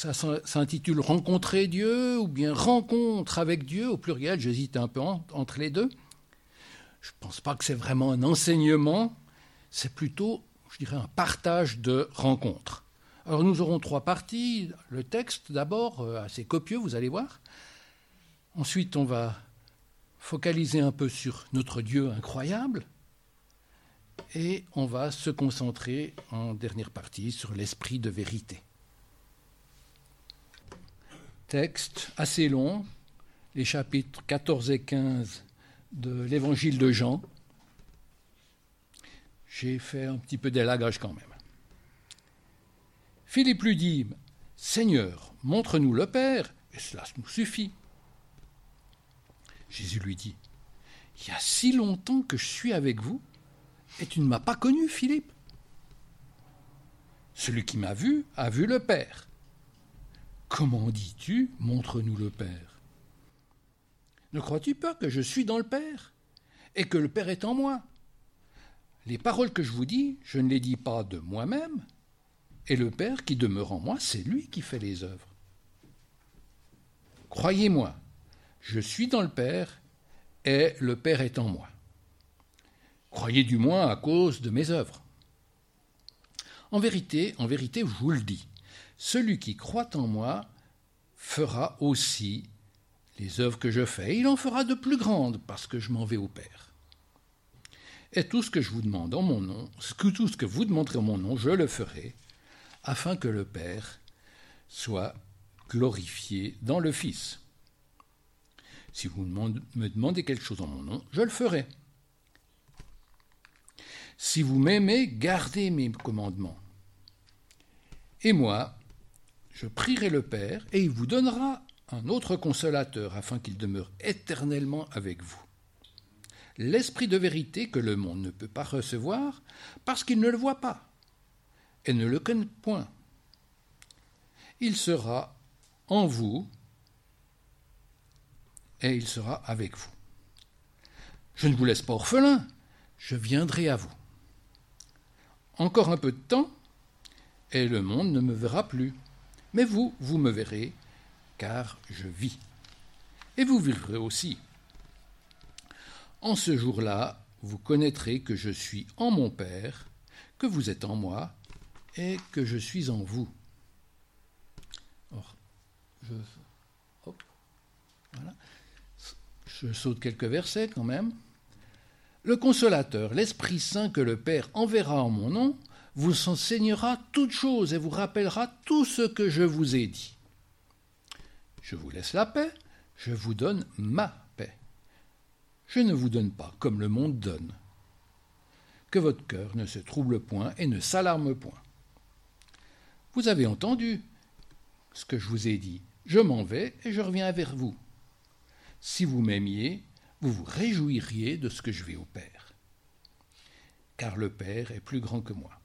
ça s'intitule Rencontrer Dieu ou bien Rencontre avec Dieu au pluriel, j'hésite un peu entre les deux. Je ne pense pas que c'est vraiment un enseignement, c'est plutôt, je dirais, un partage de rencontres. Alors nous aurons trois parties. Le texte d'abord, euh, assez copieux, vous allez voir. Ensuite, on va focaliser un peu sur notre Dieu incroyable. Et on va se concentrer en dernière partie sur l'esprit de vérité. Texte assez long, les chapitres 14 et 15 de l'évangile de Jean. J'ai fait un petit peu d'élagage quand même. Philippe lui dit Seigneur, montre-nous le Père, et cela nous suffit. Jésus lui dit Il y a si longtemps que je suis avec vous, et tu ne m'as pas connu, Philippe. Celui qui m'a vu a vu le Père. Comment dis-tu Montre-nous le Père? Ne crois-tu pas que je suis dans le Père et que le Père est en moi? Les paroles que je vous dis, je ne les dis pas de moi-même, et le Père qui demeure en moi, c'est lui qui fait les œuvres. Croyez-moi, je suis dans le Père et le Père est en moi. Croyez du moins à cause de mes œuvres. En vérité, en vérité, je vous le dis, celui qui croit en moi fera aussi les œuvres que je fais. Il en fera de plus grandes parce que je m'en vais au Père. Et tout ce que je vous demande en mon nom, tout ce que vous demanderez en mon nom, je le ferai, afin que le Père soit glorifié dans le Fils. Si vous me demandez quelque chose en mon nom, je le ferai. Si vous m'aimez, gardez mes commandements. Et moi, je prierai le Père, et il vous donnera un autre consolateur, afin qu'il demeure éternellement avec vous. L'Esprit de vérité que le monde ne peut pas recevoir, parce qu'il ne le voit pas, et ne le connaît point. Il sera en vous, et il sera avec vous. Je ne vous laisse pas orphelin, je viendrai à vous. Encore un peu de temps, et le monde ne me verra plus. Mais vous, vous me verrez, car je vis. Et vous vivrez aussi. En ce jour-là, vous connaîtrez que je suis en mon Père, que vous êtes en moi, et que je suis en vous. je, je saute quelques versets quand même. Le consolateur, l'Esprit Saint que le Père enverra en mon nom, vous enseignera toutes choses et vous rappellera tout ce que je vous ai dit. Je vous laisse la paix, je vous donne ma paix. Je ne vous donne pas comme le monde donne. Que votre cœur ne se trouble point et ne s'alarme point. Vous avez entendu ce que je vous ai dit. Je m'en vais et je reviens vers vous. Si vous m'aimiez, vous vous réjouiriez de ce que je vais au Père. Car le Père est plus grand que moi.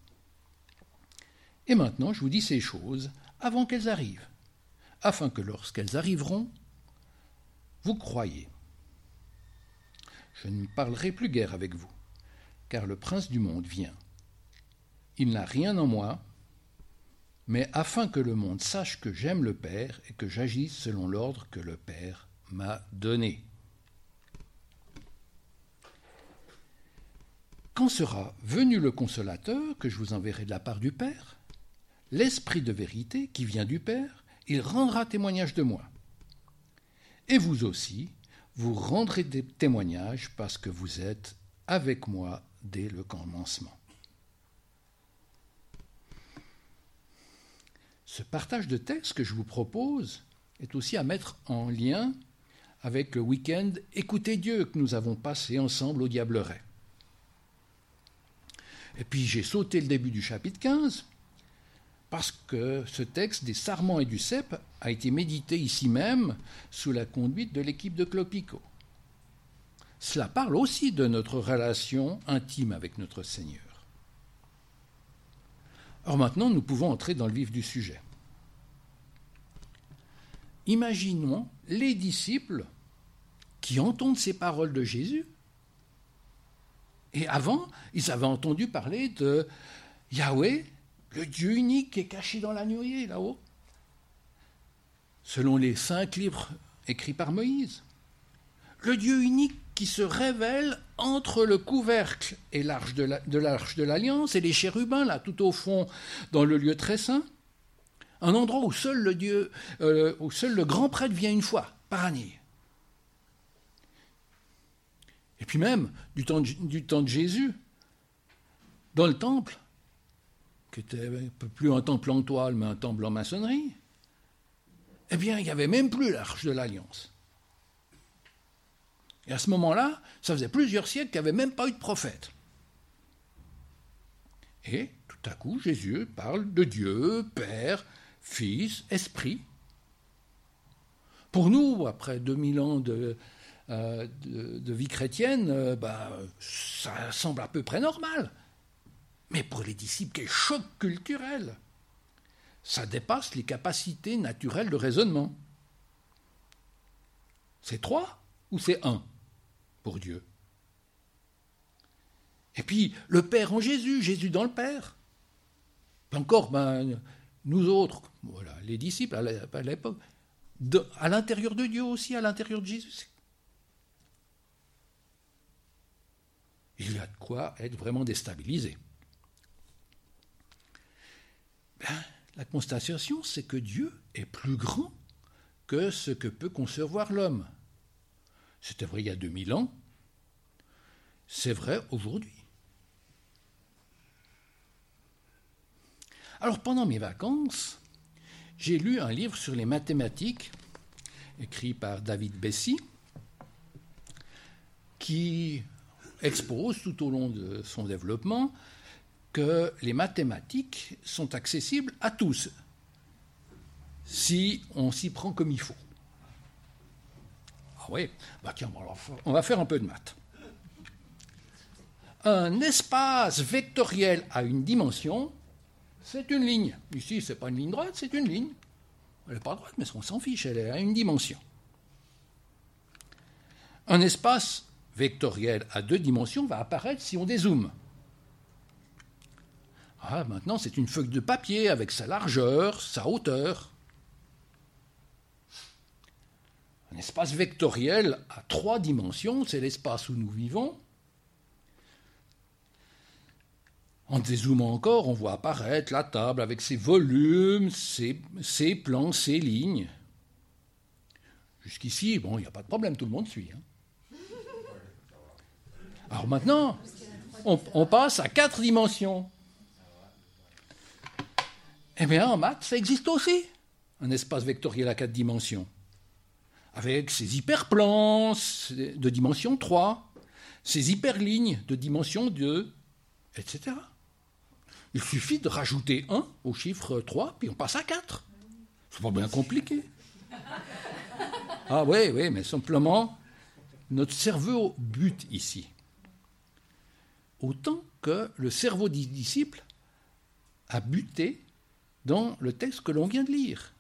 Et maintenant, je vous dis ces choses avant qu'elles arrivent, afin que lorsqu'elles arriveront, vous croyez. Je ne parlerai plus guère avec vous, car le prince du monde vient. Il n'a rien en moi, mais afin que le monde sache que j'aime le Père et que j'agisse selon l'ordre que le Père m'a donné. Quand sera venu le consolateur que je vous enverrai de la part du Père, l'Esprit de vérité qui vient du Père, il rendra témoignage de moi. Et vous aussi, vous rendrez des témoignages parce que vous êtes avec moi dès le commencement. Ce partage de texte que je vous propose est aussi à mettre en lien avec le week-end Écoutez Dieu que nous avons passé ensemble au Diableret. Et puis j'ai sauté le début du chapitre 15, parce que ce texte des sarments et du cep a été médité ici même sous la conduite de l'équipe de Clopico. Cela parle aussi de notre relation intime avec notre Seigneur. Alors maintenant, nous pouvons entrer dans le vif du sujet. Imaginons les disciples qui entendent ces paroles de Jésus et avant, ils avaient entendu parler de Yahweh, le Dieu unique est caché dans la nuée là-haut. selon les cinq livres écrits par Moïse. Le Dieu unique qui se révèle entre le couvercle et l'arche de l'arche de l'alliance et les chérubins là tout au fond dans le lieu très saint, un endroit où seul le Dieu, euh, où seul le grand prêtre vient une fois par année. Et puis même du temps de Jésus, dans le temple, qui était plus un temple en toile mais un temple en maçonnerie, eh bien il n'y avait même plus l'arche de l'alliance. Et à ce moment-là, ça faisait plusieurs siècles qu'il n'y avait même pas eu de prophète. Et tout à coup, Jésus parle de Dieu, Père, Fils, Esprit. Pour nous, après 2000 ans de, euh, de, vie chrétienne, euh, bah, ça semble à peu près normal. Mais pour les disciples, quel choc culturel Ça dépasse les capacités naturelles de raisonnement. C'est trois ou c'est un pour Dieu? Et puis le Père en Jésus, Jésus dans le Père. encore, ben, nous autres, voilà, les disciples à l'époque, à l'intérieur de Dieu aussi, à l'intérieur de Jésus. Il y a de quoi être vraiment déstabilisé. Ben, la constatation, c'est que Dieu est plus grand que ce que peut concevoir l'homme. C'était vrai il y a 2000 ans. C'est vrai aujourd'hui. Alors pendant mes vacances, j'ai lu un livre sur les mathématiques écrit par David Bessy qui expose tout au long de son développement que les mathématiques sont accessibles à tous si on s'y prend comme il faut. Ah oui, bah tiens, on va faire un peu de maths. Un espace vectoriel à une dimension, c'est une ligne. Ici, ce n'est pas une ligne droite, c'est une ligne. Elle n'est pas droite, mais on s'en fiche, elle est à une dimension. Un espace vectoriel à deux dimensions va apparaître si on dézoome. Ah, maintenant, c'est une feuille de papier avec sa largeur, sa hauteur. Un espace vectoriel à trois dimensions, c'est l'espace où nous vivons. En dézoomant encore, on voit apparaître la table avec ses volumes, ses, plans, ses lignes. Jusqu'ici, bon, il n'y a pas de problème, tout le monde suit. Hein. Alors maintenant, on, passe à quatre dimensions. Eh bien, en maths, ça existe aussi, un espace vectoriel à quatre dimensions avec ses hyperplans de dimension 3, ses hyperlignes de dimension 2, etc. Il suffit de rajouter 1 au chiffre 3, puis on passe à 4. C'est pas bien compliqué. Ah oui, oui, mais simplement, notre cerveau bute ici. Autant que le cerveau des disciples a buté dans le texte que l'on vient de lire.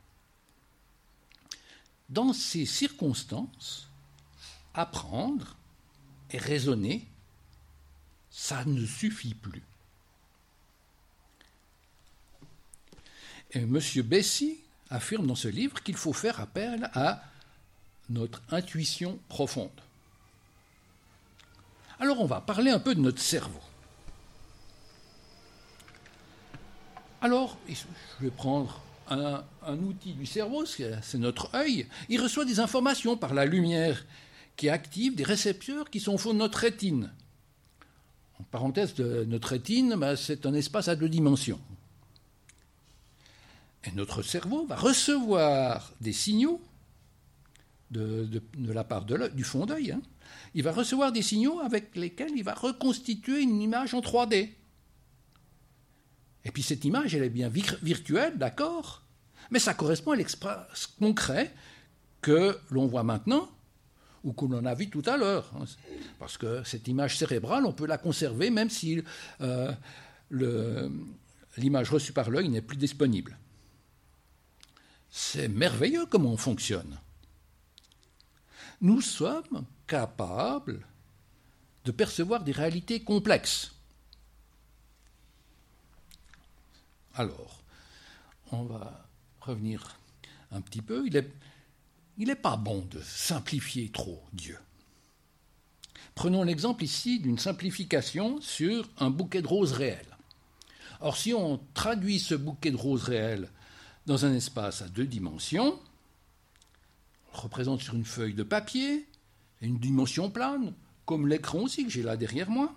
Dans ces circonstances, apprendre et raisonner, ça ne suffit plus. Et M. Bessy affirme dans ce livre qu'il faut faire appel à notre intuition profonde. Alors on va parler un peu de notre cerveau. Alors, je vais prendre un, outil du cerveau, c'est notre œil, il reçoit des informations par la lumière qui active des récepteurs qui sont au fond de notre rétine. En parenthèse, notre rétine, ben, c'est un espace à deux dimensions. Et notre cerveau va recevoir des signaux de, la part du fond d'œil. Hein. Il va recevoir des signaux avec lesquels il va reconstituer une image en 3D. Et puis cette image, elle est bien virtuelle, d'accord, mais ça correspond à l'espace concret que l'on voit maintenant ou que l'on a vu tout à l'heure. Hein. Parce que cette image cérébrale, on peut la conserver même si euh, l'image reçue par l'œil n'est plus disponible. C'est merveilleux comment on fonctionne. Nous sommes capables de percevoir des réalités complexes. Alors, on va revenir un petit peu, il n'est est pas bon de simplifier trop Dieu. Prenons l'exemple ici d'une simplification sur un bouquet de roses réel. Or, si on traduit ce bouquet de roses réel dans un espace à deux dimensions, on le représente sur une feuille de papier, une dimension plane, comme l'écran aussi que j'ai là derrière moi.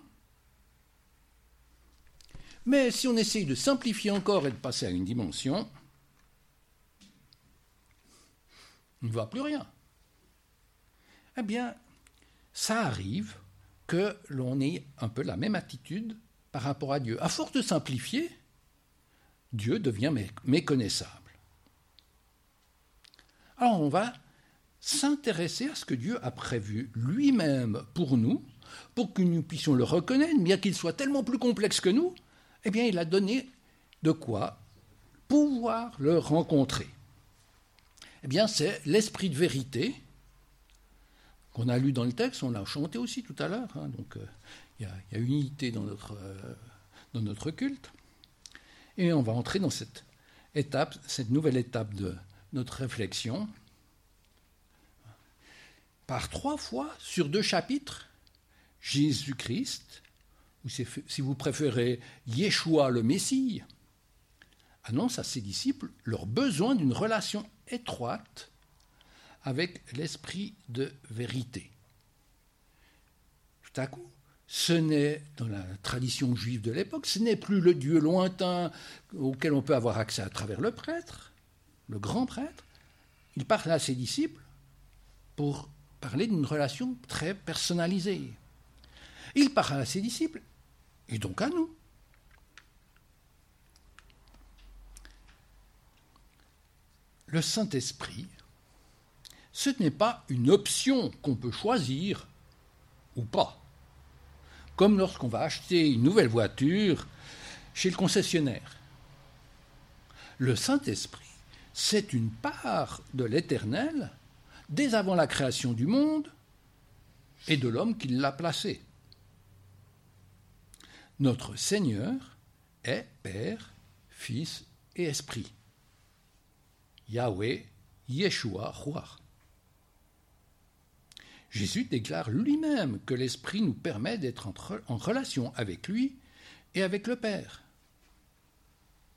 Mais si on essaye de simplifier encore et de passer à une dimension, on ne voit plus rien. Eh bien, ça arrive que l'on ait un peu la même attitude par rapport à Dieu. À force de simplifier, Dieu devient méconnaissable. Alors on va s'intéresser à ce que Dieu a prévu lui-même pour nous, pour que nous puissions le reconnaître, bien qu'il soit tellement plus complexe que nous, eh bien il a donné de quoi pouvoir le rencontrer. Eh bien c'est l'esprit de vérité qu'on a lu dans le texte, on l'a chanté aussi tout à l'heure, hein, donc euh, il y, a unité dans notre, euh, dans notre culte. Et on va entrer dans cette étape, cette nouvelle étape de notre réflexion. Par trois fois sur deux chapitres, Jésus-Christ, ou si vous préférez Yeshua le Messie, annonce à ses disciples leur besoin d'une relation étroite avec l'esprit de vérité. Tout à coup, ce n'est, dans la tradition juive de l'époque, ce n'est plus le Dieu lointain auquel on peut avoir accès à travers le prêtre, le grand prêtre. Il parle à ses disciples pour parler d'une relation très personnalisée. Il parle à ses disciples et donc à nous. Le Saint-Esprit, ce n'est pas une option qu'on peut choisir ou pas comme lorsqu'on va acheter une nouvelle voiture chez le concessionnaire. Le Saint-Esprit, c'est une part de l'Éternel dès avant la création du monde et de l'homme qui l'a placé. Notre Seigneur est Père, Fils et Esprit. Yahweh, Yeshua, Roi. Jésus déclare lui-même que l'Esprit nous permet d'être en relation avec lui et avec le Père.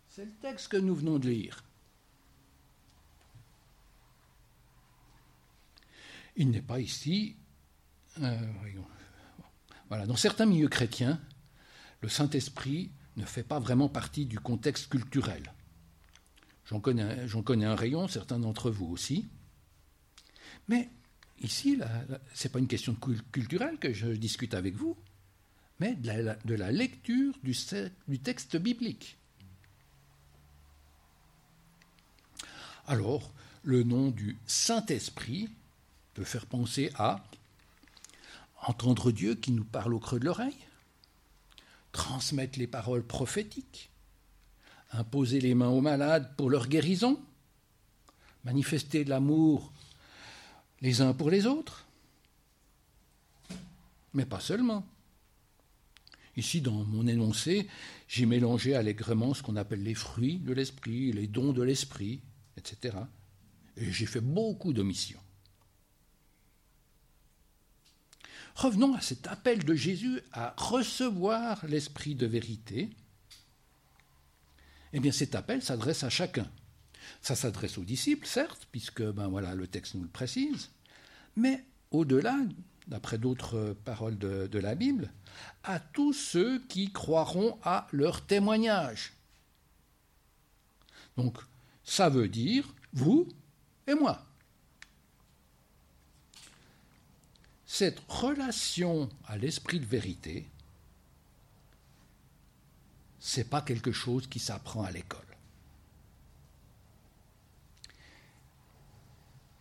C'est le texte que nous venons de lire. Il n'est pas ici. Euh, voilà, dans certains milieux chrétiens, le Saint-Esprit ne fait pas vraiment partie du contexte culturel. J'en connais, un rayon, certains d'entre vous aussi. Mais Ici, ce n'est pas une question culturelle que je discute avec vous, mais de la, lecture du texte biblique. Alors, le nom du Saint-Esprit peut faire penser à entendre Dieu qui nous parle au creux de l'oreille, transmettre les paroles prophétiques, imposer les mains aux malades pour leur guérison, manifester de l'amour les uns pour les autres. Mais pas seulement. Ici, dans mon énoncé, j'ai mélangé allègrement ce qu'on appelle les fruits de l'esprit, les dons de l'esprit, etc. Et j'ai fait beaucoup d'omissions. Revenons à cet appel de Jésus à recevoir l'esprit de vérité. Eh bien, cet appel s'adresse à chacun. Ça s'adresse aux disciples, certes, puisque ben voilà, le texte nous le précise, mais au-delà, d'après d'autres paroles de, de, la Bible, à tous ceux qui croiront à leur témoignage. Donc, ça veut dire vous et moi. Cette relation à l'esprit de vérité, c'est pas quelque chose qui s'apprend à l'école.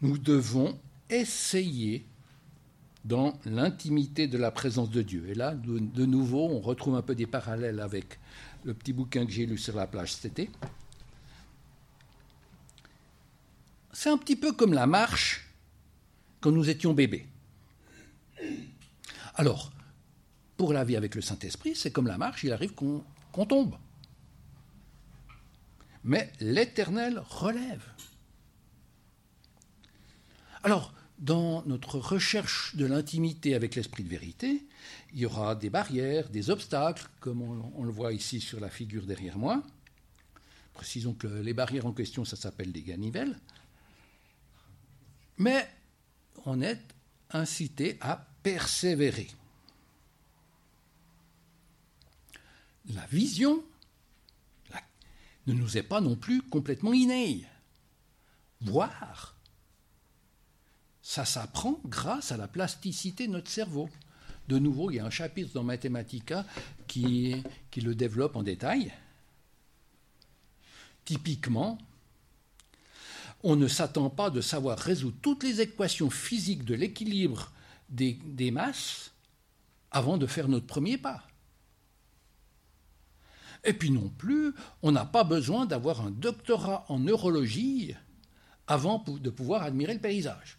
nous devons essayer dans l'intimité de la présence de Dieu. Et là, de, nouveau, on retrouve un peu des parallèles avec le petit bouquin que j'ai lu sur la plage cet été. C'est un petit peu comme la marche quand nous étions bébés. Alors, pour la vie avec le Saint-Esprit, c'est comme la marche, il arrive qu'on tombe. Mais l'Éternel relève. Alors, dans notre recherche de l'intimité avec l'esprit de vérité, il y aura des barrières, des obstacles, comme on, le voit ici sur la figure derrière moi. Précisons que les barrières en question, ça s'appelle des ganivelles. Mais on est incité à persévérer. La vision ne nous est pas non plus complètement innée. Voir, ça s'apprend grâce à la plasticité de notre cerveau. De nouveau, il y a un chapitre dans Mathematica qui, qui le développe en détail. Typiquement, on ne s'attend pas de savoir résoudre toutes les équations physiques de l'équilibre des, masses avant de faire notre premier pas. Et puis non plus, on n'a pas besoin d'avoir un doctorat en neurologie avant de pouvoir admirer le paysage.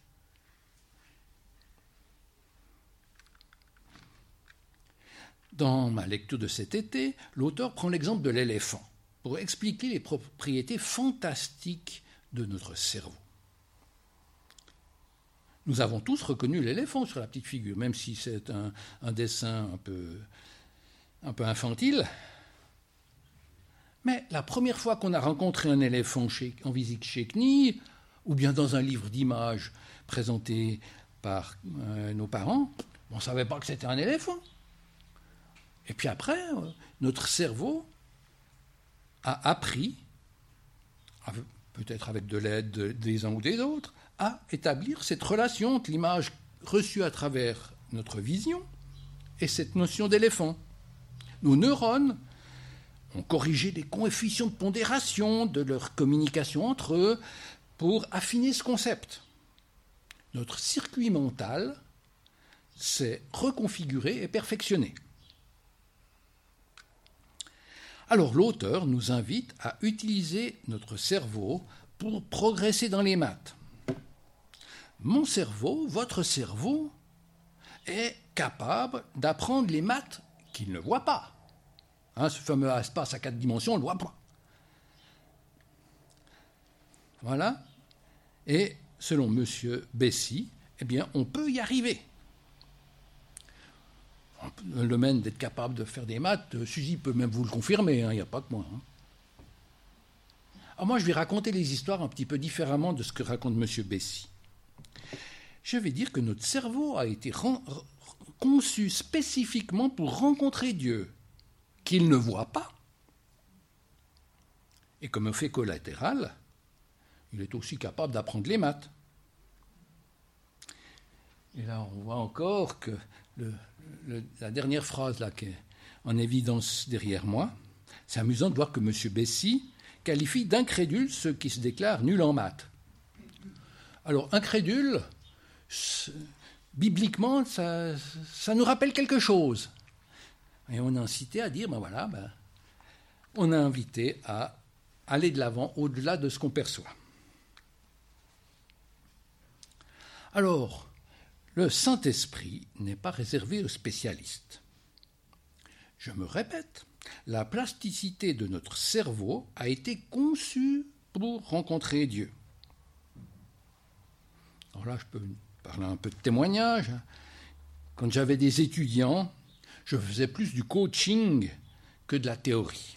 Dans ma lecture de cet été, l'auteur prend l'exemple de l'éléphant pour expliquer les propriétés fantastiques de notre cerveau. Nous avons tous reconnu l'éléphant sur la petite figure, même si c'est un, dessin un peu, infantile. Mais la première fois qu'on a rencontré un éléphant en visite chez CNI, ou bien dans un livre d'images présenté par euh, nos parents, on ne savait pas que c'était un éléphant. Et puis après, euh, notre cerveau a appris, peut-être avec de l'aide des uns ou des autres, à établir cette relation entre l'image reçue à travers notre vision et cette notion d'éléphant. Nos neurones ont corrigé les coefficients de pondération de leur communication entre eux pour affiner ce concept. Notre circuit mental s'est reconfiguré et perfectionné. Alors l'auteur nous invite à utiliser notre cerveau pour progresser dans les maths. Mon cerveau, votre cerveau, est capable d'apprendre les maths qu'il ne voit pas. Hein, ce fameux espace à quatre dimensions, on ne le voit pas. Voilà. Et selon M. Bessy, eh bien, on peut y arriver le domaine d'être capable de faire des maths, euh, Suzy peut même vous le confirmer, hein, il n'y a pas que moi. Hein. Alors moi, je vais raconter les histoires un petit peu différemment de ce que raconte M. Bessy. Je vais dire que notre cerveau a été conçu spécifiquement pour rencontrer Dieu, qu'il ne voit pas. Et comme effet collatéral, il est aussi capable d'apprendre les maths. Et là, on voit encore que la dernière phrase là qui est en évidence derrière moi, c'est amusant de voir que M. Bessy qualifie d'incrédule ceux qui se déclarent nuls en maths. Alors, incrédule, bibliquement, ça, nous rappelle quelque chose. Et on a incité à dire, ben voilà, ben, on a invité à aller de l'avant au-delà de ce qu'on perçoit. Alors, le Saint-Esprit n'est pas réservé aux spécialistes. Je me répète, la plasticité de notre cerveau a été conçue pour rencontrer Dieu. Alors là, je peux parler un peu de témoignage. Quand j'avais des étudiants, je faisais plus du coaching que de la théorie.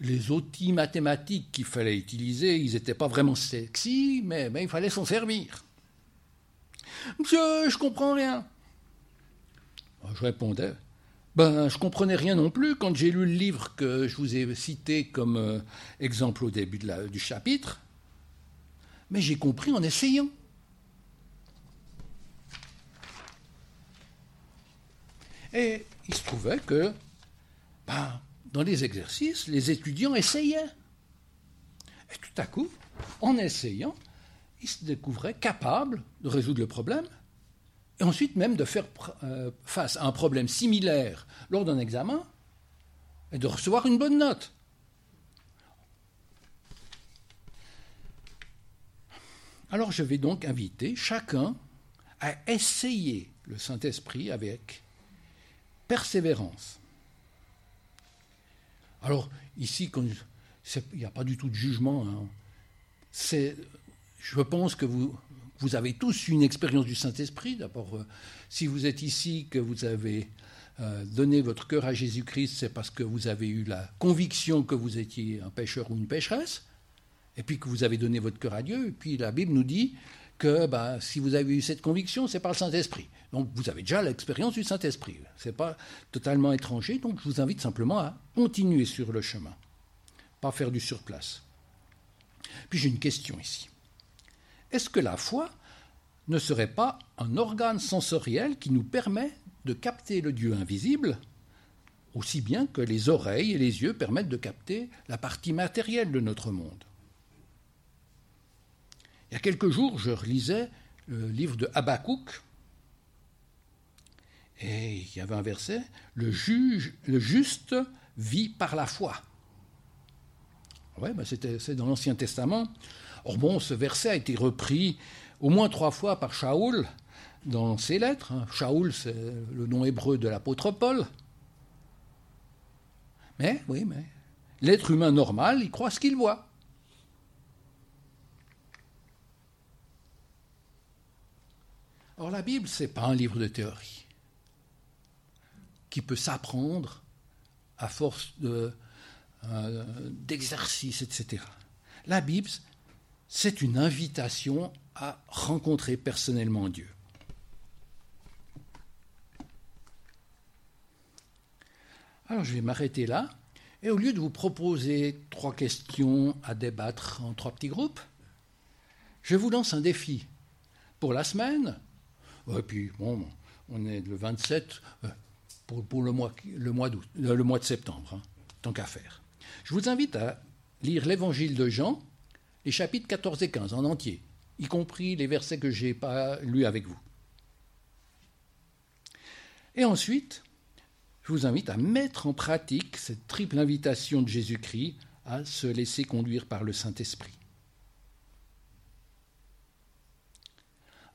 Les outils mathématiques qu'il fallait utiliser, ils n'étaient pas vraiment sexy, mais, il fallait s'en servir. Monsieur, je comprends rien. Je répondais Ben, je comprenais rien non plus quand j'ai lu le livre que je vous ai cité comme euh, exemple au début du chapitre. Mais j'ai compris en essayant. Et il se trouvait que, ben, dans les exercices, les étudiants essayaient. Et tout à coup, en essayant, il se découvrait capable de résoudre le problème, et ensuite même de faire euh, face à un problème similaire lors d'un examen, et de recevoir une bonne note. Alors je vais donc inviter chacun à essayer le Saint-Esprit avec persévérance. Alors ici, il n'y a pas du tout de jugement. Hein. Je pense que vous, avez tous une expérience du Saint-Esprit. D'abord, euh, si vous êtes ici, que vous avez euh, donné votre cœur à Jésus-Christ, c'est parce que vous avez eu la conviction que vous étiez un pécheur ou une pécheresse, et puis que vous avez donné votre cœur à Dieu. Et puis la Bible nous dit que bah, si vous avez eu cette conviction, c'est par le Saint-Esprit. Donc vous avez déjà l'expérience du Saint-Esprit. Ce n'est pas totalement étranger, donc je vous invite simplement à continuer sur le chemin, pas faire du surplace. Puis j'ai une question ici. Est-ce que la foi ne serait pas un organe sensoriel qui nous permet de capter le Dieu invisible, aussi bien que les oreilles et les yeux permettent de capter la partie matérielle de notre monde? Il y a quelques jours, je relisais le livre de Habakkuk, et il y avait un verset, le, juge, le juste vit par la foi. Ouais, ben c'est dans l'Ancien Testament. Or bon, ce verset a été repris au moins trois fois par Shaoul dans ses lettres. Hein. Shaoul, c'est le nom hébreu de l'apôtre Paul. Mais, oui, mais l'être humain normal, il croit ce qu'il voit. Or, la Bible, ce n'est pas un livre de théorie qui peut s'apprendre à force euh, d'exercice, etc. La Bible, c'est une invitation à rencontrer personnellement Dieu. Alors je vais m'arrêter là, et au lieu de vous proposer trois questions à débattre en trois petits groupes, je vous lance un défi pour la semaine, et puis bon, on est le 27, pour, le, mois, le, euh, le mois de septembre, hein, tant qu'à faire. Je vous invite à lire l'évangile de Jean, les chapitres 14 et 15 en entier, y compris les versets que je n'ai pas lus avec vous. Et ensuite, je vous invite à mettre en pratique cette triple invitation de Jésus-Christ à se laisser conduire par le Saint-Esprit.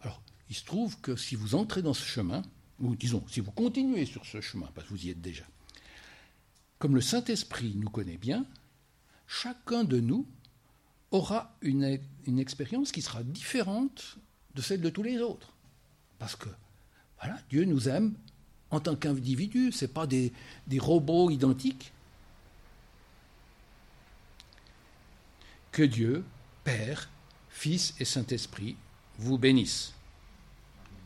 Alors, il se trouve que si vous entrez dans ce chemin, ou disons, si vous continuez sur ce chemin, parce que vous y êtes déjà, comme le Saint-Esprit nous connaît bien, chacun de nous aura une, expérience qui sera différente de celle de tous les autres. Parce que, voilà, Dieu nous aime en tant qu'individu, ce pas des, des robots identiques. Que Dieu, Père, Fils et Saint-Esprit vous bénissent.